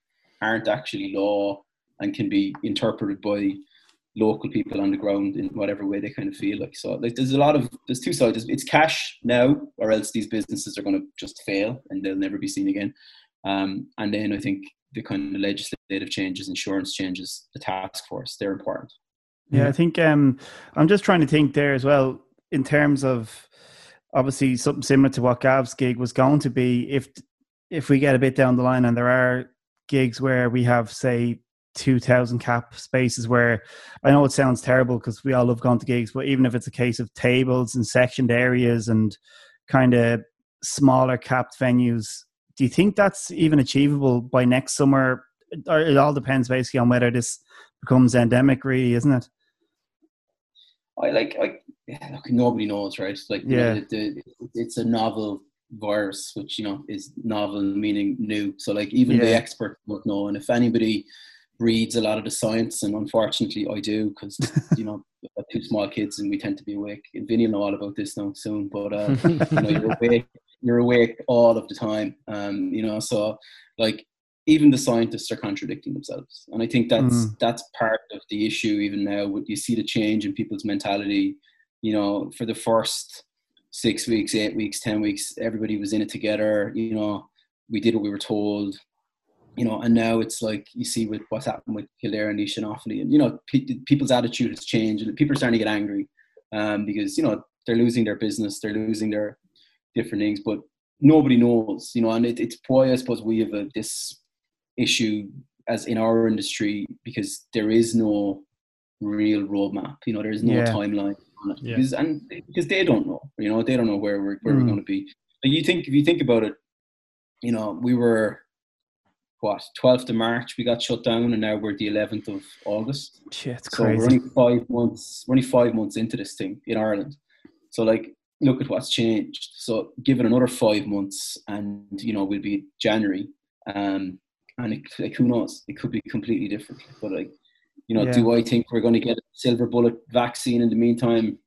aren't actually law and can be interpreted by local people on the ground in whatever way they kind of feel like. So like there's a lot of there's two sides. It's cash now, or else these businesses are going to just fail and they'll never be seen again. Um, and then I think the kind of legislative changes, insurance changes, the task force, they're important. Yeah, I think um, I'm just trying to think there as well in terms of obviously something similar to what Gav's gig was going to be. If if we get a bit down the line and there are gigs where we have say 2000 cap spaces where I know it sounds terrible because we all love going to gigs, but even if it's a case of tables and sectioned areas and kind of smaller capped venues, do you think that's even achievable by next summer? Or it all depends basically on whether this becomes endemic, really, isn't it? I like, I look, nobody knows, right? Like, you know, Yeah. the, the, it's a novel virus, which you know is novel meaning new. So, like, even the Yeah. expert won't know. And if anybody reads a lot of the science, and unfortunately, I do, because you know, two small kids, and we tend to be awake. And Vinny will know all about this now soon, but uh, you know, you're awake, you're awake all of the time. Um, you know, so like even the scientists are contradicting themselves, and I think that's Mm. that's part of the issue. Even now, With you see the change in people's mentality. You know, for the first six weeks, eight weeks, ten weeks, everybody was in it together. You know, we did what we were told. You know, and now it's like you see with what's happened with Kildare and Laois and Offaly, and you know, pe- people's attitude has changed, and people are starting to get angry um, because you know they're losing their business, they're losing their different things, but nobody knows, you know, and it, it's why I suppose we have a, this issue as in our industry because there is no real roadmap, you know, there's no Yeah. timeline on it Yeah. because and because they don't know, you know, they don't know where we're where Mm. we're going to be. But you think if you think about it, you know, we were what 12th of March we got shut down, and now we're the 11th of August. Shit, it's So we're only five months. We're only five months into this thing in Ireland. So like, look at what's changed. So give it another five months, and you know we'll be January. Um, and it, like who knows? It could be completely different. But like, you know, Yeah. do I think we're going to get a silver bullet vaccine in the meantime?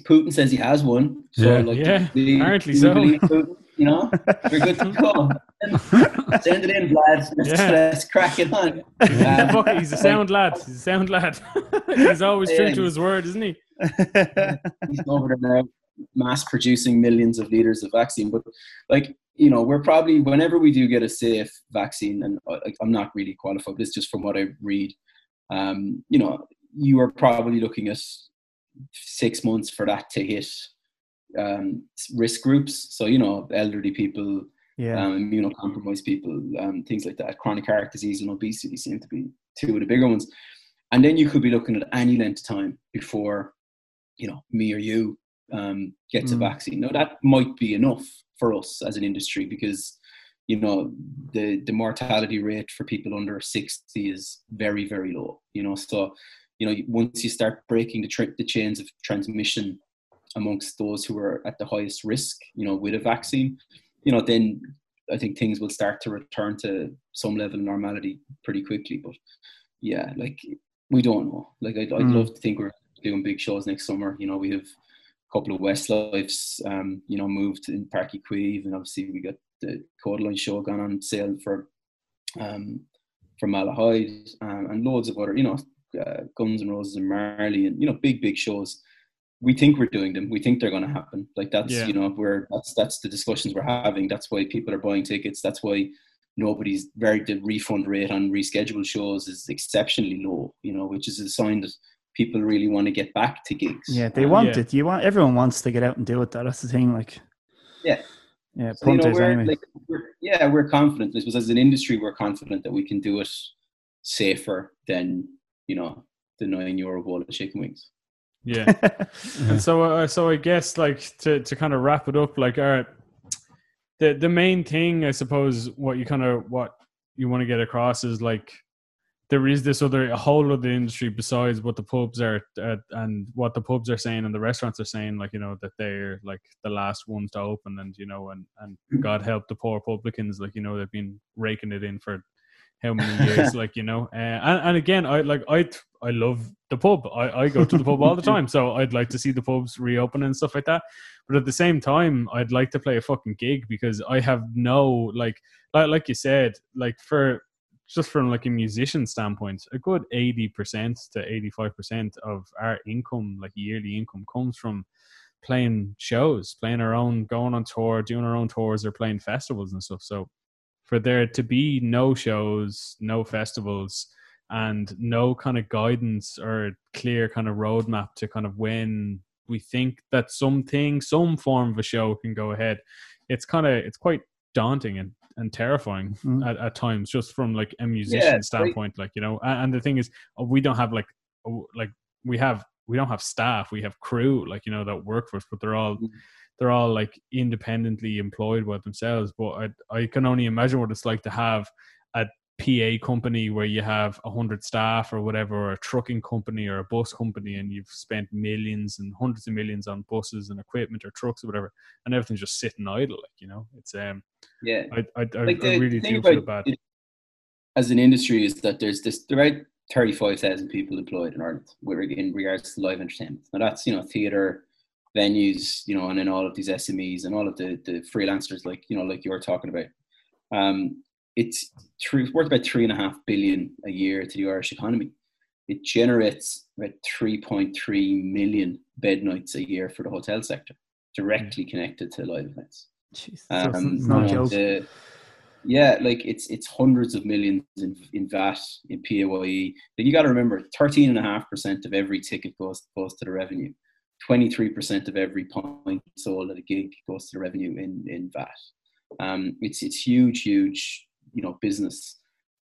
Putin says he has one. So Yeah. like, Yeah, do we- apparently do so. Putin? You know, we're good to go. Send it in, Vlad. Let's, Yeah. let's crack it on. Um, he's a sound lad. He's a sound lad. he's always true Yeah, to his word, isn't he? he's over there now mass producing millions of liters of vaccine but like you know we're probably whenever we do get a safe vaccine and uh, like, i'm not really qualified this is just from what i read um you know you are probably looking at six months for that to hit um risk groups so you know elderly people yeah. um, immunocompromised people, um, things like that. Chronic heart disease and obesity seem to be two of the bigger ones. And then you could be looking at any length of time before, you know, me or you um, gets a Mm. vaccine. Now that might be enough for us as an industry because, you know, the the mortality rate for people under sixty is very very low. You know, so you know once you start breaking the tra- the chains of transmission amongst those who are at the highest risk, you know, with a vaccine, you know, then I think things will start to return to some level of normality pretty quickly. But yeah, like we don't know. Like I'd, I'd Mm. love to think we're doing big shows next summer. You know, we have a couple of Westlifes, um, you know, moved in Park Queeve, and obviously we got the Kodaline show gone on sale for um, for Malahide, um, and loads of other, you know, uh, Guns N' Roses and Marlay, and you know, big big shows. We think we're doing them. We think they're going to happen. Like that's Yeah. you know, we're that's that's the discussions we're having. That's why people are buying tickets. That's why nobody's very the refund rate on rescheduled shows is exceptionally low. You know, which is a sign that people really want to get back to gigs. Yeah, they want Yeah. it. You want everyone wants to get out and do it. Though that's the thing. Like, Yeah. yeah, So, you know, we're, anyway. like, we're, yeah, we're confident. I suppose as an industry, we're confident that we can do it safer than you know the nine euro bowl of chicken wings. Yeah. and so, uh, so I guess like to to kind of wrap it up, like, all right, the the main thing, I suppose, what you kind of what you want to get across is like there is this other a whole other industry besides what the pubs are uh, and what the pubs are saying and the restaurants are saying like you know that they're like the last ones to open and you know and and god help the poor publicans like you know they've been raking it in for how many years like you know uh, and, and again i like i i love the pub I, I go to the pub all the time so i'd like to see the pubs reopen and stuff like that but at the same time i'd like to play a fucking gig because i have no like like, like you said like for just from like a musician standpoint, a good eighty percent to eighty five percent of our income, like yearly income, comes from playing shows, playing our own, going on tour, doing our own tours, or playing festivals and stuff. So for there to be no shows, no festivals, and no kind of guidance or clear kind of roadmap to kind of when we think that something, some form of a show can go ahead, it's kind of it's quite daunting and and terrifying mm. at, at times just from like a musician yeah, standpoint like you know and, and, the thing is uh, we don't have like like we have we don't have staff we have crew like you know that work for us but they're all mm. They're all like independently employed by themselves but I, I can only imagine what it's like to have a PA company where you have a hundred staff or whatever, or a trucking company or a bus company, and you've spent millions and hundreds of millions on buses and equipment or trucks or whatever, and everything's just sitting idle. Like you know, it's um, yeah, I I, I, like the, I really do feel bad. As an industry, is that there's this there are thirty five thousand people employed in Ireland in regards to live entertainment. Now that's you know theatre venues, you know, and then all of these SMEs and all of the the freelancers like you know like you're talking about. Um, it's three, worth about three and a half billion a year to the Irish economy. It generates about 3.3 million bed nights a year for the hotel sector, directly mm. connected to live events. Jeez, um, no joke. The, yeah, like it's it's hundreds of millions in, in VAT, in PAYE. Like you got to remember, 13.5% of every ticket goes goes to the revenue. 23% of every pint sold at a gig goes to the revenue in, in VAT. Um, it's it's huge, huge you know business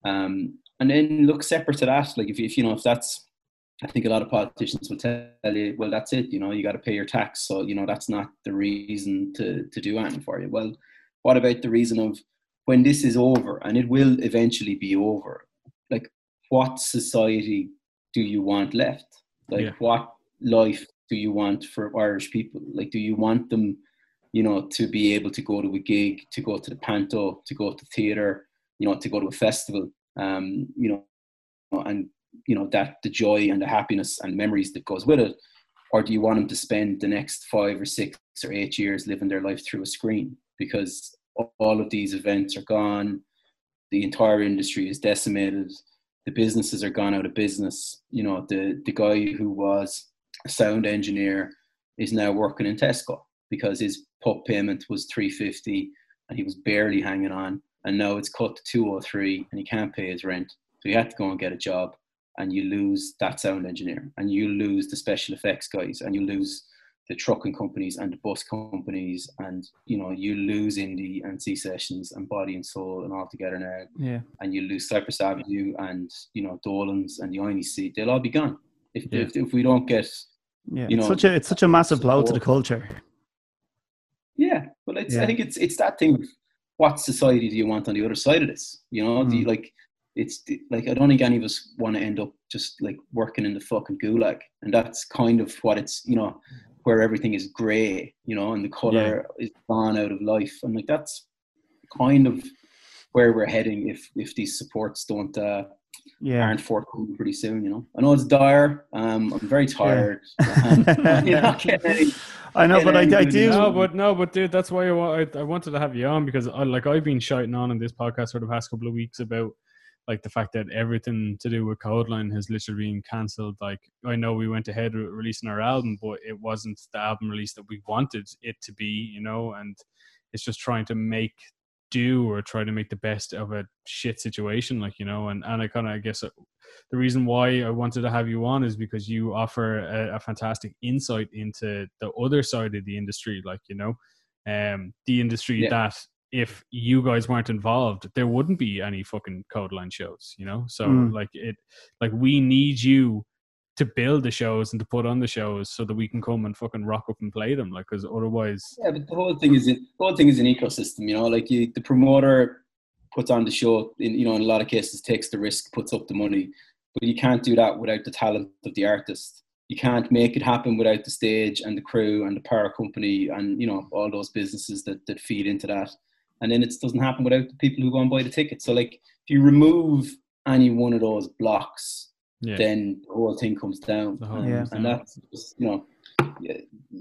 um, and then look separate to that like if, if you know if that's i think a lot of politicians will tell you well that's it you know you got to pay your tax so you know that's not the reason to to do anything for you well what about the reason of when this is over and it will eventually be over like what society do you want left like yeah. what life do you want for irish people like do you want them you know to be able to go to a gig to go to the panto to go to theater you know, to go to a festival, um, you know, and you know that the joy and the happiness and memories that goes with it, or do you want them to spend the next five or six or eight years living their life through a screen? Because all of these events are gone, the entire industry is decimated, the businesses are gone out of business. You know, the the guy who was a sound engineer is now working in Tesco because his pup payment was 350 and he was barely hanging on and now it's cut to 203 and he can't pay his rent. So he had to go and get a job and you lose that sound engineer and you lose the special effects guys and you lose the trucking companies and the bus companies and you know you lose indie and Sea Sessions and body and soul and all together now. Yeah. And you lose Cyprus Avenue and you know Dolan's and the INEC. They'll all be gone if yeah. if, if we don't get. Yeah, you know, it's such a it's such a massive blow to the culture. Yeah, well, it's yeah. I think it's it's that thing what society do you want on the other side of this? You know, mm. do you, hmm. like it's like I don't think any of us want to end up just like working in the fucking gulag, and that's kind of what it's you know where everything is grey, you know, and the color yeah. is gone out of life, and like that's kind of where we're heading if if these supports don't uh, yeah. aren't forthcoming pretty soon. You know, I know it's dire. Um, I'm very tired. Yeah. Um, I know, but I, I, do. No, but no, but dude, that's why I, I wanted to have you on because I, like I've been shouting on in this podcast for the past couple of weeks about like the fact that everything to do with Kodaline has literally been cancelled. Like I know we went ahead with releasing our album, but it wasn't the album release that we wanted it to be, you know, and it's just trying to make do or try to make the best of a shit situation like you know and and i kind of i guess uh, the reason why i wanted to have you on is because you offer a, a, fantastic insight into the other side of the industry like you know um the industry yeah. that if you guys weren't involved, there wouldn't be any fucking Kodaline shows, you know. So Mm. like it, like we need you to build the shows and to put on the shows so that we can come and fucking rock up and play them, like because otherwise, Yeah, but the whole thing is the whole thing is an ecosystem. You know, like you, the promoter puts on the show. In you know, in a lot of cases, takes the risk, puts up the money, but you can't do that without the talent of the artist. You can't make it happen without the stage and the crew and the power company and you know all those businesses that that feed into that. And then it doesn't happen without the people who go and buy the ticket. So like, if you remove any one of those blocks, yeah, then the whole thing comes down. The whole and, thing comes and down. that's just, you know,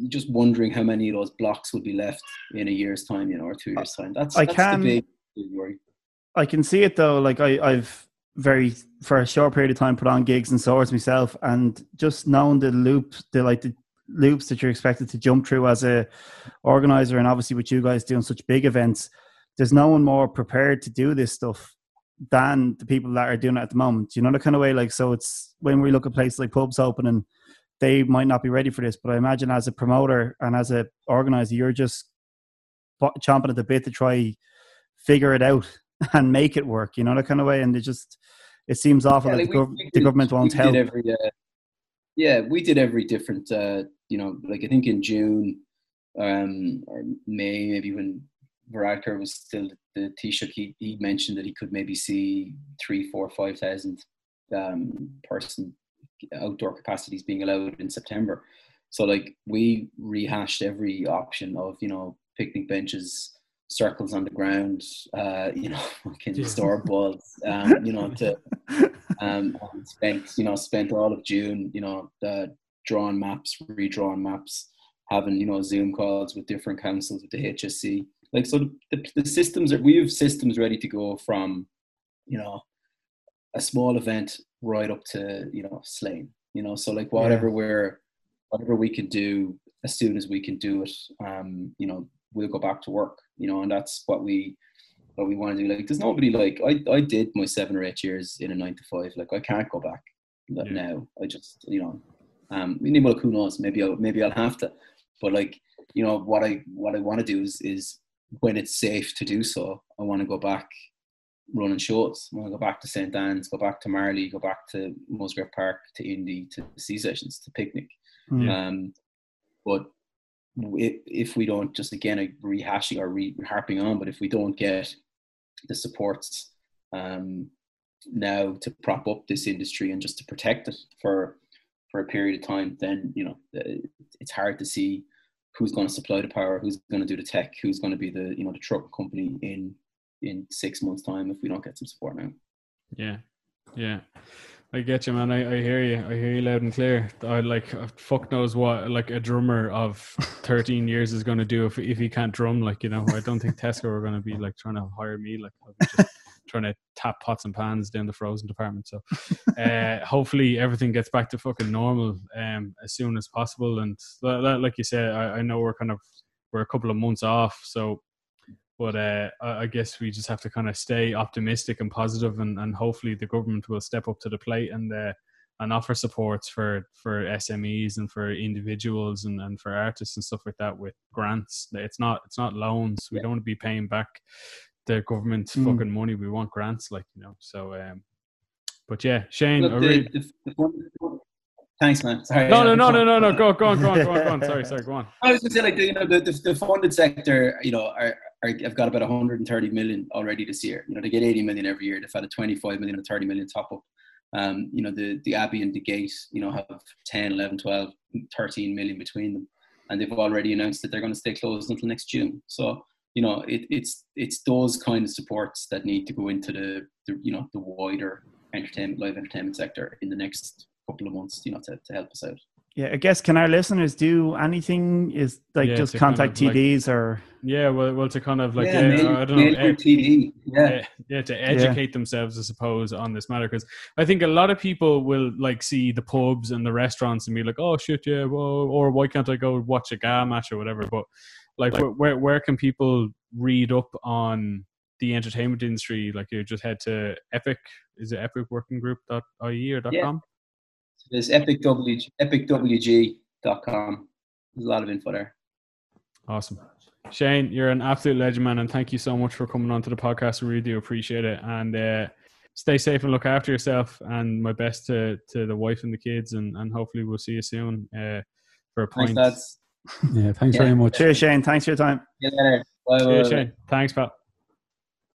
just wondering how many of those blocks would be left in a year's time, you know, or two years' time. That's, I that's can- the big, big worry. I can see it though. Like I, I've very for a short period of time put on gigs and swords myself, and just knowing the loops, the like the loops that you're expected to jump through as a organizer, and obviously with you guys doing such big events, there's no one more prepared to do this stuff than the people that are doing it at the moment. You know the kind of way. Like so, it's when we look at places like pubs opening, they might not be ready for this, but I imagine as a promoter and as a organizer, you're just chomping at the bit to try figure it out and make it work. You know that kind of way, and it just it seems awful Yeah, that like the, we- gov- we the did- government won't help. Every, uh, yeah, we did every different, uh, you know, like I think in June um, or May, maybe when Varadkar was still the Taoiseach, he, he mentioned that he could maybe see three, four, five thousand um, person outdoor capacities being allowed in September. So like we rehashed every option of you know picnic benches, circles on the ground, uh, you know, fucking Yeah. store balls, um, you know, to um, spent you know spent all of June you know uh, drawing maps, redrawn maps, having you know Zoom calls with different councils with the HSE. Like so, the, the systems are we have systems ready to go from you know a small event right up to you know Slane. You know, so like whatever we're whatever we can do as soon as we can do it, um, you know, we'll go back to work. You know, and that's what we what we want to do. Like, there's nobody like I, I did my seven or eight years in a nine to five. Like, I can't go back Yeah. now. I just, you know, um, well, who knows? Maybe I'll, maybe I'll have to. But like, you know, what I what I want to do is is when it's safe to do so, I want to go back running shorts. I want to go back to St. Anne's, go back to Marlay, go back to Musgrave Park, to Indy, to Sea Sessions, to Picnic. Mm. Um, but if, if we don't just again rehashing or re harping on, but if we don't get the supports um, now to prop up this industry and just to protect it for for a period of time, then you know uh, it's hard to see who's going to supply the power, who's going to do the tech, who's going to be the you know the truck company in in six months' time if we don't get some support now. Yeah, yeah. I get you, man. I, I hear you. I hear you loud and clear. I like uh, fuck knows what like a drummer of thirteen years is going to do if if he can't drum. Like you know, I don't think Tesco are going to be like trying to hire me. Like I'll be just trying to tap pots and pans down the frozen department. So uh, hopefully everything gets back to fucking normal um as soon as possible. And li- li- like you said, I, I know we're kind of we're a couple of months off, so but uh, I I guess we just have to kind of stay optimistic and positive, and, and hopefully the government will step up to the plate and uh, and offer supports for for SMEs and for individuals and, and for artists and stuff like that with grants. It's not it's not loans. We don't want to be paying back the government Mm. fucking money. We want grants, like you know. So, um, but yeah, Shane. Look, the- really- the- the Thanks, man. Sorry. no, no, no, no, no, no. Go, go on, go on, go on, go on. Sorry, sorry. Go on. I was to say, like, the, you know, the, the, the funded sector, you know, are, are, have got about 130 million already this year. You know, they get 80 million every year. They've had a 25 million and 30 million top up. Um, you know, the, the Abbey and the Gate, you know, have 10, 11, 12, 13 million between them. And they've already announced that they're going to stay closed until next June. So, you know, it, it's it's those kind of supports that need to go into the, the you know the wider entertainment, live entertainment sector in the next couple of months, you know, to, to help us out. Yeah, I guess can our listeners do anything? Is like Yeah, just to kind contact of, like- TDs or Yeah, well, well, to kind of like, yeah, yeah, mail- I don't mail know, through eh, TD. Yeah. yeah, yeah, to educate themselves, I suppose, on this matter. Because I think a lot of people will like see the pubs and the restaurants and be like, "Oh shit, yeah," well, or why can't I go watch a GA match or whatever? But like, like where, where, where can people read up on the entertainment industry? Like you just head to Epic. Is it epicworkinggroup.ie or dot com? So there's epic dot com. There's a lot of info there. Awesome. Shane, you're an absolute legend, man, and thank you so much for coming on to the podcast. We really do appreciate it. And uh, stay safe and look after yourself. And my best to, to the wife and the kids, and, and hopefully we'll see you soon uh, for a point. Thanks, yeah, thanks yeah. very much. Cheers, Shane. Thanks for your time. See you later. Bye, Cheers, bye. Shane. Thanks, Pat.